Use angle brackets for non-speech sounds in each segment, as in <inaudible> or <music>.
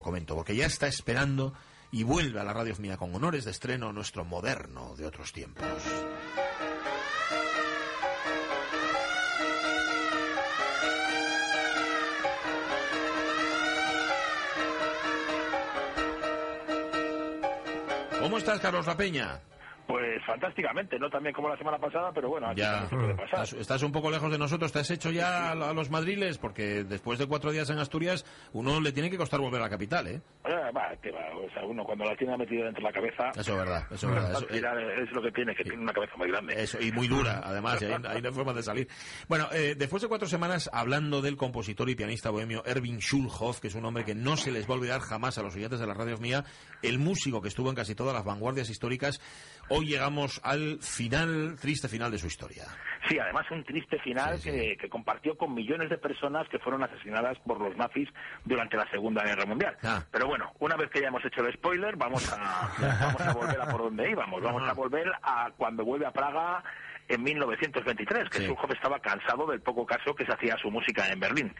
comento, porque ya está esperando y vuelve a la radio mía con honores de estreno nuestro moderno de otros tiempos. ¿Cómo estás, Carlos La Peña? Fantásticamente, no también como la semana pasada, pero bueno, aquí Ya, se puede pasar. estás, estás un poco lejos de nosotros. ¿Te has hecho ya a, a los madriles? Porque después de cuatro días en Asturias, uno le tiene que costar volver a la capital, ¿eh? Eh, va, que va, o sea, uno cuando la tiene metida dentro de la cabeza, Eso es verdad, eso es verdad. Eso, eh, es lo que tiene, que tiene una cabeza muy grande. Eso, y muy dura, además, y ahí, ahí no hay forma de salir. Bueno, eh, después de cuatro semanas hablando del compositor y pianista bohemio Erwin Schulhoff, que es un hombre que no se les va a olvidar jamás a los oyentes de la radio mía, el músico que estuvo en casi todas las vanguardias históricas, hoy llegamos al final, triste final de su historia. Sí, además un triste final Sí, sí. Que, que compartió con millones de personas que fueron asesinadas por los nazis durante la Segunda Guerra Mundial. Ah. Pero bueno, una vez que ya hemos hecho el spoiler, vamos a, <laughs> vamos a volver a por donde íbamos. Vamos a volver a cuando vuelve a Praga en 1923, que Sí. Schulhoff estaba cansado del poco caso que se hacía a su música en Berlín.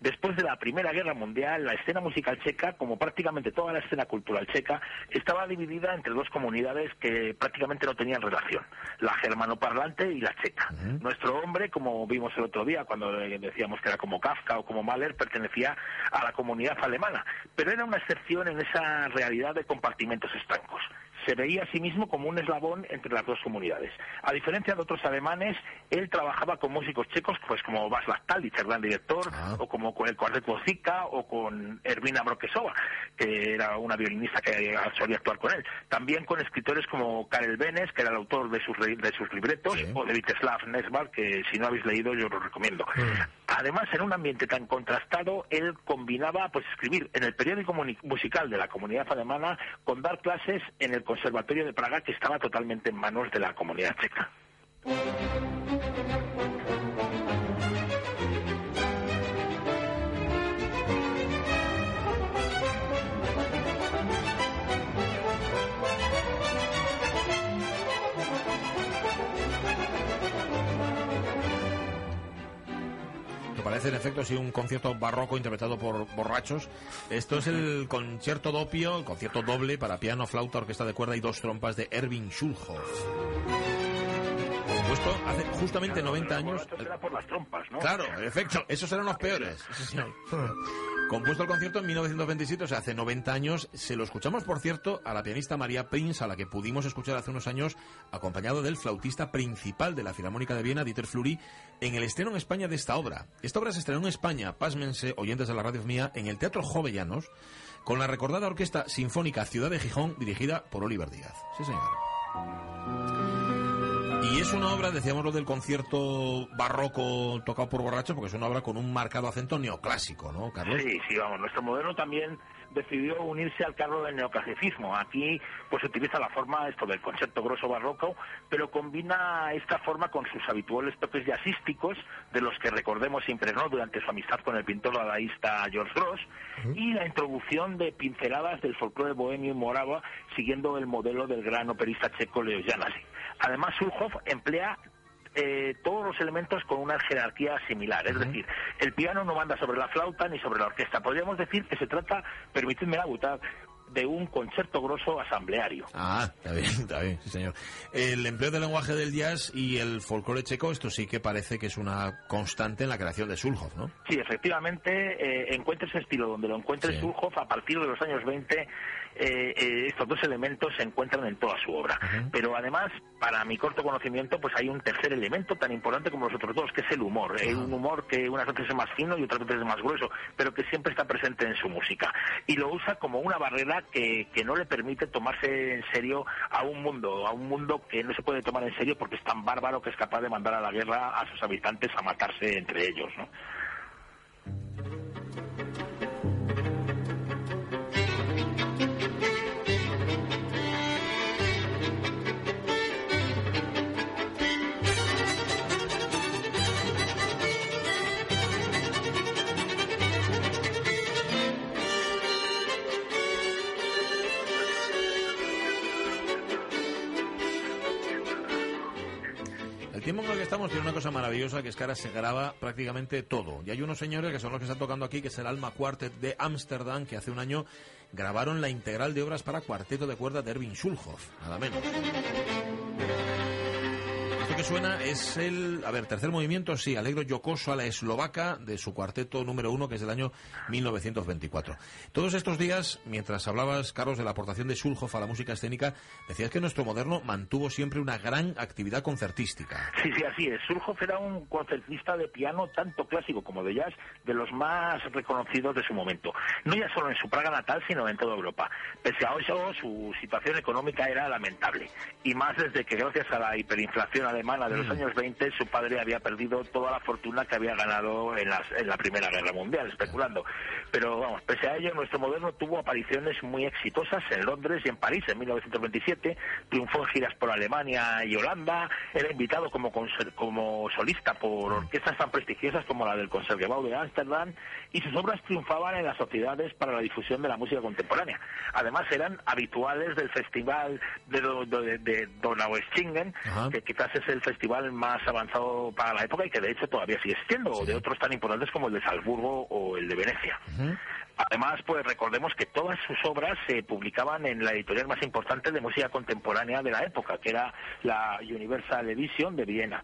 Después de la Primera Guerra Mundial, la escena musical checa, como prácticamente toda la escena cultural checa, estaba dividida entre dos comunidades que prácticamente no tenían relación, la germanoparlante y la checa. Nuestro hombre, como vimos el otro día cuando decíamos que era como Kafka o como Mahler, pertenecía a la comunidad alemana, pero era una excepción en esa realidad de compartimentos estancos se veía a sí mismo como un eslabón entre las dos comunidades. A diferencia de otros alemanes, él trabajaba con músicos checos, pues como Václav Talic, el gran director, Ah. o como con el cuarteto Zika, o con Ervina Brokesova, que era una violinista que solía actuar con él. También con escritores como Karel Benes, que era el autor de sus, de sus libretos, Sí. o de Viteslav Nesbar, que si no habéis leído yo lo recomiendo. Además, en un ambiente tan contrastado, él combinaba pues escribir en el periódico musical de la comunidad alemana con dar clases en el Conservatorio de Praga, que estaba totalmente en manos de la comunidad checa. Parece en efecto sí un concierto barroco interpretado por borrachos. Esto es el concierto doppio, el concierto doble para piano, flauta, orquesta de cuerda y dos trompas de Erwin Schulhoff. Compuesto hace justamente 90 años. Esto era por las trompas, ¿no? Claro, en efecto, esos eran los peores. Sí, señor. Compuesto el concierto en 1927, o sea, hace 90 años, se lo escuchamos, por cierto, a la pianista María Prince, a la que pudimos escuchar hace unos años, acompañado del flautista principal de la Filarmónica de Viena, Dieter Fluri, en el estreno en España de esta obra. Esta obra se estrenó en España, pásmense, oyentes de la radio mía, en el Teatro Jovellanos, con la recordada Orquesta Sinfónica Ciudad de Gijón, dirigida por Oliver Díaz. Sí, señor. Y es una obra, decíamos lo del concierto barroco tocado por borrachos, porque es una obra con un marcado acento neoclásico, ¿no, Carlos? Sí, sí, vamos. Nuestro moderno también decidió unirse al carro del neoclasicismo. Aquí pues se utiliza la forma esto del concepto grosso barroco, pero combina esta forma con sus habituales toques jazzísticos, de los que recordemos siempre no durante su amistad con el pintor dadaísta George Gross, y la introducción de pinceladas del folclore bohemio y morava, siguiendo el modelo del gran operista checo Leo Janasi. Además, Surhoff emplea eh, todos los elementos con una jerarquía similar. Es decir, el piano no manda sobre la flauta ni sobre la orquesta. Podríamos decir que se trata, permitidme la butad, de un concierto grosso asambleario. Ah, está bien, está bien, sí señor. El empleo del lenguaje del jazz y el folclore checo, esto sí que parece que es una constante en la creación de Schulhoff, ¿no? Sí, efectivamente, eh, encuentre ese estilo donde lo encuentre Sí. Surhoff a partir de los años 20. Eh, eh, estos dos elementos se encuentran en toda su obra. Pero además, para mi corto conocimiento, pues hay un tercer elemento tan importante como los otros dos, que es el humor. Eh, un humor que unas veces es más fino y otras veces es más grueso, pero que siempre está presente en su música. Y lo usa como una barrera que, que no le permite tomarse en serio a un mundo, a un mundo que no se puede tomar en serio porque es tan bárbaro que es capaz de mandar a la guerra a sus habitantes a matarse entre ellos, ¿no? El tiempo en el que estamos tiene una cosa maravillosa que es que ahora se graba prácticamente todo. Y hay unos señores que son los que están tocando aquí, que es el Alma Quartet de Ámsterdam, que hace un año grabaron la integral de obras para cuarteto de cuerda de Erwin Schulhoff, nada menos que suena es el, a ver, tercer movimiento, sí, Alegro Yocoso a la eslovaca de su cuarteto número uno, que es del año 1924. Todos estos días, mientras hablabas, Carlos, de la aportación de Schulhoff a la música escénica, decías que nuestro moderno mantuvo siempre una gran actividad concertística. Sí, sí, así es. Schulhoff era un concertista de piano, tanto clásico como de jazz, de los más reconocidos de su momento. No ya solo en su Praga natal, sino en toda Europa. Pese a eso, su situación económica era lamentable. Y más desde que, gracias a la hiperinflación alemana, de los mm. años 20, su padre había perdido toda la fortuna que había ganado en, en la Primera Guerra Mundial, especulando. Pero vamos, pese a ello, nuestro moderno tuvo apariciones muy exitosas en Londres y en París en 1927, triunfó en giras por Alemania y Holanda, era invitado como, como solista por orquestas tan prestigiosas como la del Conservatorio de Ámsterdam y sus obras triunfaban en las sociedades para la difusión de la música contemporánea. Además, eran habituales del Festival de, de, de, que quizás es el festival más avanzado para la época y que de hecho todavía sigue existiendo, o de otros tan importantes como el de Salzburgo o el de Venecia. Además, pues recordemos que todas sus obras se publicaban en la editorial más importante de música contemporánea de la época, que era la Universal Edition de Viena.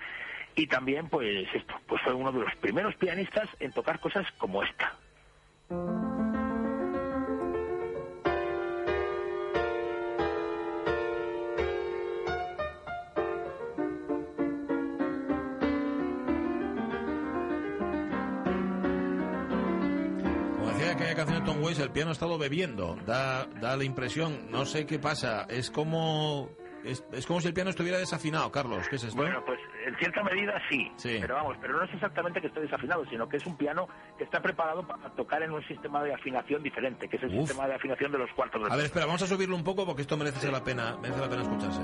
Y también, pues esto, pues fue uno de los primeros pianistas en tocar cosas como esta. Aquella canción de Tom Waits, el piano ha estado bebiendo. Da, da la impresión, no sé qué pasa. Es como es, como si el piano estuviera desafinado, Carlos. ¿Qué es esto? Bueno, pues en cierta medida sí, Pero vamos, pero no es exactamente que esté desafinado, sino que es un piano que está preparado para tocar en un sistema de afinación diferente, que es el sistema de afinación de los cuartos de A ver, espera, vamos a subirlo un poco porque esto merece la pena, merece la pena escucharse.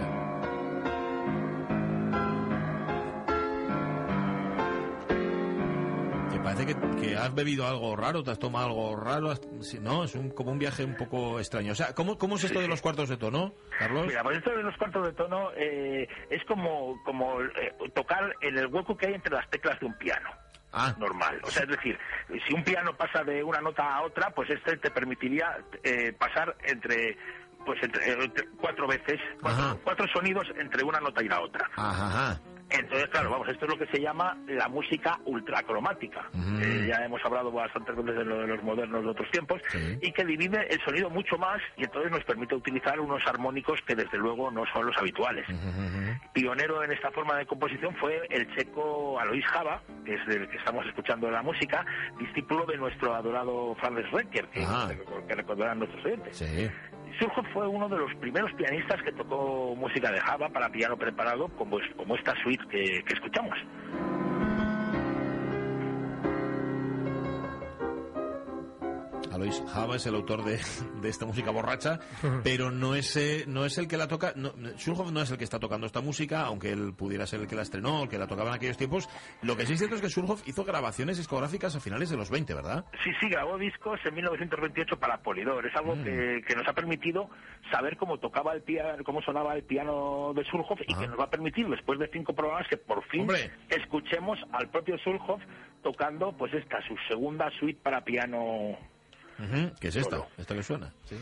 Que, has bebido algo raro, te has tomado algo raro, ¿no? Es un, como un viaje un poco extraño. O sea, ¿cómo, cómo es esto de los cuartos de tono, Carlos? Mira, pues esto de los cuartos de tono eh, es como, como eh, tocar en el hueco que hay entre las teclas de un piano. Ah. normal. O sea, es decir, si un piano pasa de una nota a otra, pues este te permitiría eh, pasar entre pues entre, cuatro veces, cuatro, cuatro, sonidos entre una nota y la otra. Ajá, entonces, claro, vamos, esto es lo que se llama la música ultracromática. Eh, ya hemos hablado bastantes veces de lo de los modernos de otros tiempos, y que divide el sonido mucho más y entonces nos permite utilizar unos armónicos que desde luego no son los habituales. Pionero en esta forma de composición fue el checo Alois Java, que es el que estamos escuchando la música, discípulo de nuestro adorado Franz Recker, que, que recordarán nuestros oyentes. Surjo fue uno de los primeros pianistas que tocó música de Java para piano preparado, como, esta suite que escuchamos. Alois Java es el autor de, <laughs> esta música borracha, <laughs> pero no es, eh, no es el que la toca, no, no es el que está tocando esta música, aunque él pudiera ser el que la estrenó, el que la tocaba en aquellos tiempos. Lo que sí es cierto es que Surhoff hizo grabaciones discográficas a finales de los 20, ¿verdad? Sí, sí, grabó discos en 1928 para Polidor. Es algo mm. que, nos ha permitido saber cómo tocaba el piano, cómo sonaba el piano de Surhoff y que nos va a permitir, después de cinco programas, que por fin escuchemos al propio Surhoff tocando pues esta, su segunda suite para piano ¿Qué es esto? ¿Esto que suena? ¿Sí?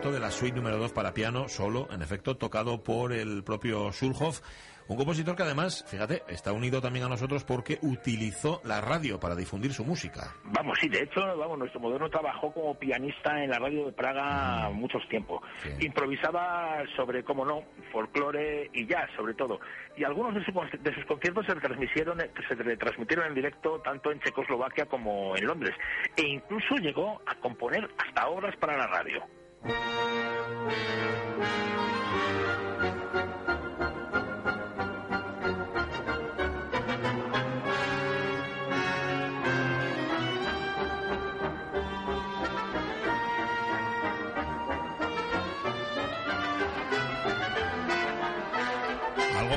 Moderato de la suite número 2 para piano, solo, en efecto, tocado por el propio Schulhoff, un compositor que además, fíjate, está unido también a nosotros porque utilizó la radio para difundir su música. Vamos, sí, de hecho, vamos, nuestro moderno trabajó como pianista en la radio de Praga muchos tiempos. Improvisaba sobre, cómo no, folclore y jazz, sobre todo. Y algunos de, de sus conciertos se retransmitieron, se retransmitieron en directo tanto en Checoslovaquia como en Londres. E incluso llegó a componer hasta obras para la radio. thank you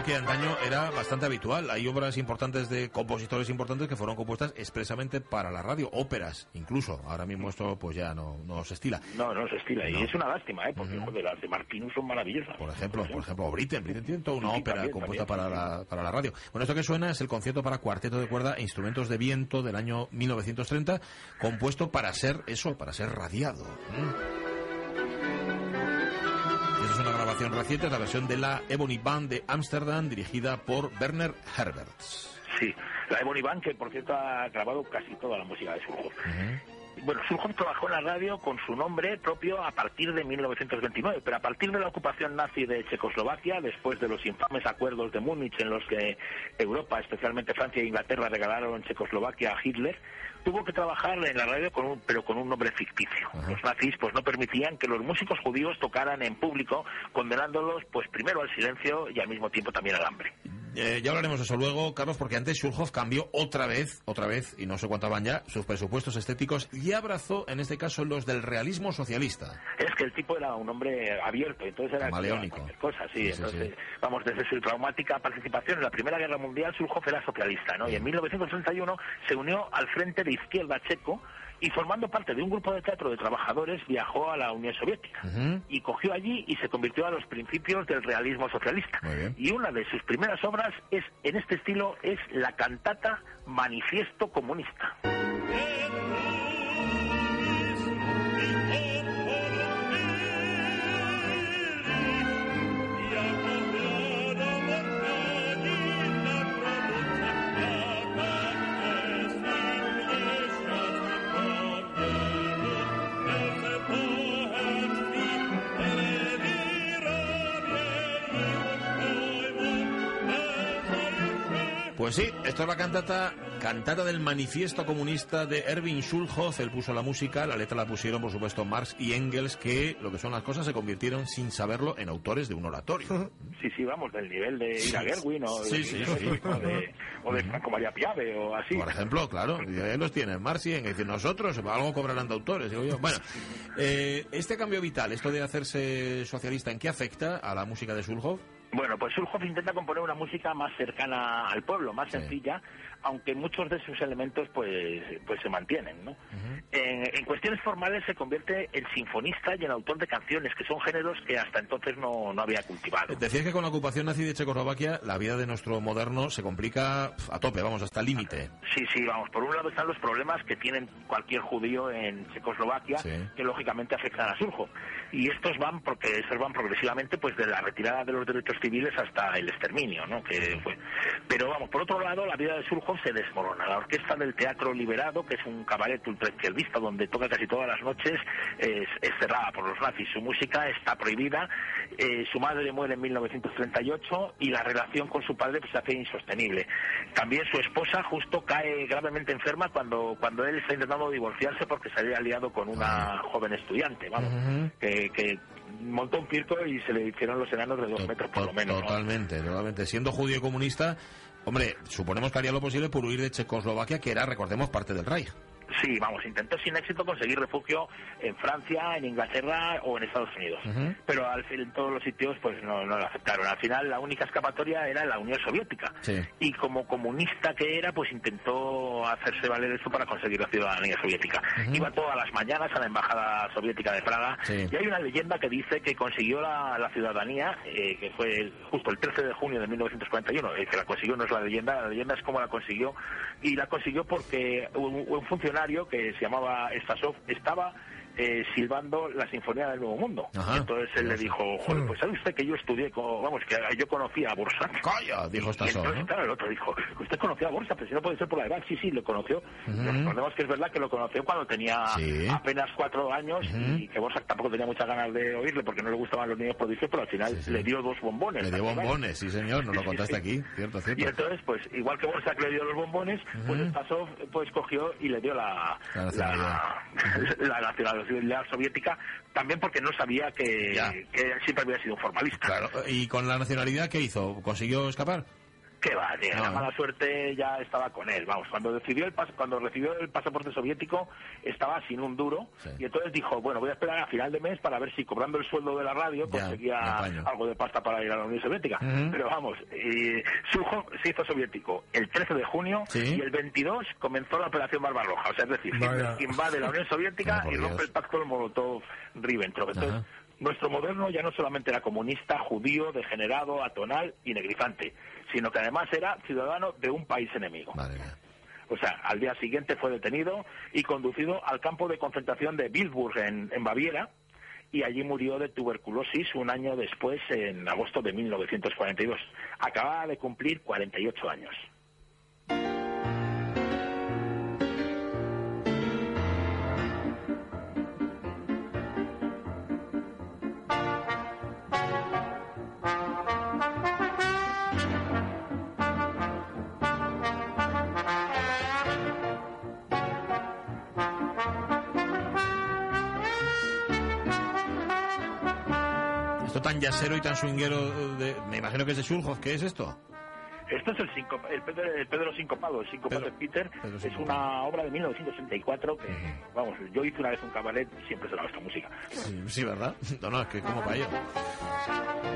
que antaño era bastante habitual. Hay obras importantes de compositores importantes que fueron compuestas expresamente para la radio, óperas incluso. Ahora mismo esto pues ya no, no se estila. No, no se estila. Y es una lástima, ¿eh? porque las de Martínez son maravillosas. Por ejemplo, por ejemplo, Britten. Britten tiene toda una ópera compuesta para, La, para la radio. Bueno, esto que suena es el concierto para cuarteto de cuerda e instrumentos de viento del año 1930, compuesto para ser eso, para ser radiado. Es una grabación reciente, la versión de la Ebony Band de Ámsterdam, dirigida por Werner Herberts. Sí, la Ebony Band, que por cierto ha grabado casi toda la música de su bueno, Surhoff trabajó en la radio con su nombre propio a partir de 1929, pero a partir de la ocupación nazi de Checoslovaquia, después de los infames acuerdos de Múnich en los que Europa, especialmente Francia e Inglaterra, regalaron Checoslovaquia a Hitler, tuvo que trabajar en la radio con un, pero con un nombre ficticio. Los nazis pues no permitían que los músicos judíos tocaran en público, condenándolos pues primero al silencio y al mismo tiempo también al hambre. Eh, ya hablaremos de eso luego, Carlos, porque antes Schulhoff cambió otra vez, otra vez, y no sé cuánto van ya, sus presupuestos estéticos y abrazó, en este caso, los del realismo socialista. Es que el tipo era un hombre abierto, entonces era Maleónico. Cosa, sí, entonces, vamos, desde su traumática participación en la Primera Guerra Mundial, Schulhoff era socialista, ¿no? Y en 1931 se unió al Frente de Izquierda Checo y formando parte de un grupo de teatro de trabajadores viajó a la Unión Soviética y cogió allí y se convirtió a los principios del realismo socialista. Y una de sus primeras obras es en este estilo es la cantata Manifiesto Comunista. Pues sí, esto es la cantata, cantata del manifiesto comunista de Erwin Schulhoff. Él puso la música, la letra la pusieron, por supuesto, Marx y Engels, que lo que son las cosas se convirtieron sin saberlo en autores de un oratorio. Sí, sí, vamos, del nivel de Ira Gerwin o, de, o de Franco María Piave o así. Por ejemplo, claro, ahí los tienen Marx y Engels. Nosotros, algo cobrarán de autores, digo yo. Bueno, eh, este cambio vital, esto de hacerse socialista, ¿en qué afecta a la música de Schulhoff? Bueno, pues Surhoff intenta componer una música más cercana al pueblo, más sencilla, aunque muchos de sus elementos pues, pues se mantienen. ¿no? en, cuestiones formales se convierte en sinfonista y en autor de canciones, que son géneros que hasta entonces no, no había cultivado. Decías que con la ocupación nazi de Checoslovaquia la vida de nuestro moderno se complica a tope, vamos, hasta el límite. Sí, sí, vamos. Por un lado están los problemas que tienen cualquier judío en Checoslovaquia, que lógicamente afectan a Surjo. Y estos van porque estos van progresivamente pues de la retirada de los derechos civiles hasta el exterminio, ¿no? Que fue. Pero vamos, por otro lado, la vida de Surjo se desmorona. La orquesta del Teatro Liberado, que es un cabaret ultraizquierdista donde toca casi todas las noches, es, cerrada por los nazis. Su música está prohibida. Eh, su madre muere en 1938 y la relación con su padre pues, se hace insostenible. También su esposa justo cae gravemente enferma cuando, cuando él está intentando divorciarse porque se había aliado con una joven estudiante, vamos, que, que montó un circo y se le hicieron los enanos de dos metros por lo menos. Totalmente, totalmente. Siendo judío comunista, Hombre, suponemos que haría lo posible por huir de Checoslovaquia, que era, recordemos, parte del Reich. Sí, vamos, intentó sin éxito conseguir refugio en Francia, en Inglaterra o en Estados Unidos. Pero al fin, en todos los sitios pues no, lo aceptaron. Al final la única escapatoria era la Unión Soviética. Y como comunista que era, pues intentó hacerse valer eso para conseguir la ciudadanía soviética. Iba todas las mañanas a la Embajada Soviética de Praga y hay una leyenda que dice que consiguió la, ciudadanía, eh, que fue justo el 13 de junio de 1941. El que la consiguió no es la leyenda, la leyenda es cómo la consiguió. Y la consiguió porque un funcionario que se llamaba Stasov estaba eh, silbando la Sinfonía del Nuevo Mundo. entonces él le dijo, joder, pues sabe usted que yo estudié, con, vamos, que yo conocía a Borsa. Calla, dijo Stasov. Entonces, claro, el otro dijo, usted conocía a Borsa, pero si no puede ser por la edad. Sí, sí, lo conoció. Recordemos que es verdad que lo conoció cuando tenía apenas cuatro años y que Borsa tampoco tenía muchas ganas de oírle porque no le gustaban los niños prodigios, pero al final le dio dos bombones. Le dio bombones, sí señor, nos lo contaste aquí, cierto, cierto. Y entonces, pues, igual que Borsa que le dio los bombones, pues Stasov pues cogió y le dio la, la, la <laughs> nacionalidad soviética también porque no sabía que, siempre había sido un formalista. ¿Y con la nacionalidad qué hizo? ¿Consiguió escapar? ¿Qué va? tío? La mala suerte ya estaba con él. Vamos, cuando decidió el pas- cuando recibió el pasaporte soviético estaba sin un duro Sí. y entonces dijo, bueno, voy a esperar a final de mes para ver si cobrando el sueldo de la radio Ya, conseguía algo de pasta para ir a la Unión Soviética. Pero vamos, y Sujo se hizo soviético el 13 de junio Sí. y el 22 comenzó la operación Barbarroja. O sea, es decir, Vaya. invade la Unión Soviética <laughs> y rompe Dios. el pacto del Molotov-Ribbentrop. Entonces, Ajá. Nuestro moderno ya no solamente era comunista, judío, degenerado, atonal y negrizante, sino que además era ciudadano de un país enemigo. Madre mía. O sea, al día siguiente fue detenido y conducido al campo de concentración de Wilsburg en, en Baviera y allí murió de tuberculosis un año después, en agosto de 1942. Acababa de cumplir 48 años. Tan yacero y tan swinguero, de- me imagino que es de Schulhoff, ¿qué es esto? Esto es el, sinco- el, Pedro, el Pedro Sincopado, el Sincopado de Peter. Pedro es Sincopado. una obra de 1964 que, vamos, yo hice una vez un cabaret, siempre sonaba esta música. Sí, sí, ¿verdad? <laughs> No, no, es que como para ello.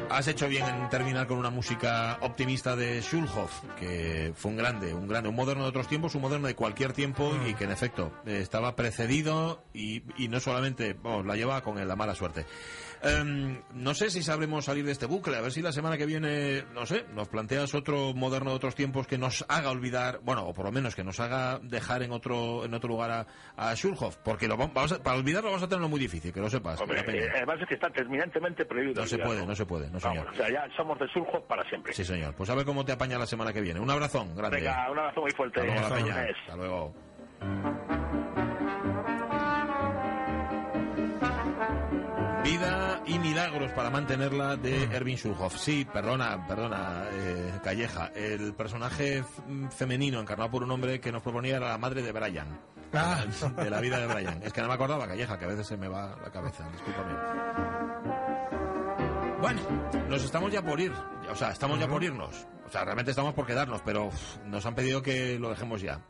Has hecho bien en terminar con una música optimista de Schulhoff, que fue un grande, un grande, un moderno de otros tiempos, un moderno de cualquier tiempo y que en efecto estaba precedido y, y no solamente, vamos, la lleva con la mala suerte. Em, no sé si sabremos salir de este bucle, a ver si la semana que viene, no sé, nos planteas otro moderno de otros tiempos que nos haga olvidar, bueno, o por lo menos que nos haga dejar en otro en otro lugar a, a Schulhoff, porque lo, va- vamos a- para olvidarlo vamos a tenerlo muy difícil, que lo sepas. Hombre, eh, además es que está terminantemente prohibido. No se puede, no se puede, no señor. Vamos, o sea, ya somos de surjo para siempre. Sí, señor. Pues a ver cómo te apaña la semana que viene. Un abrazón grande. Venga, un abrazo muy fuerte. Hasta luego, milagros para mantenerla de Erwin Schulhoff. Sí, perdona, perdona, eh, Calleja. El personaje femenino encarnado por un hombre que nos proponía era la madre de Brian. Ah. <laughs> De la vida de Brian. Es que no me acordaba, Calleja, que a veces se me va la cabeza. Discúlpame. Bueno, nos estamos ya por ir. O sea, estamos ya por irnos. O sea, realmente estamos por quedarnos, pero uf, nos han pedido que lo dejemos ya.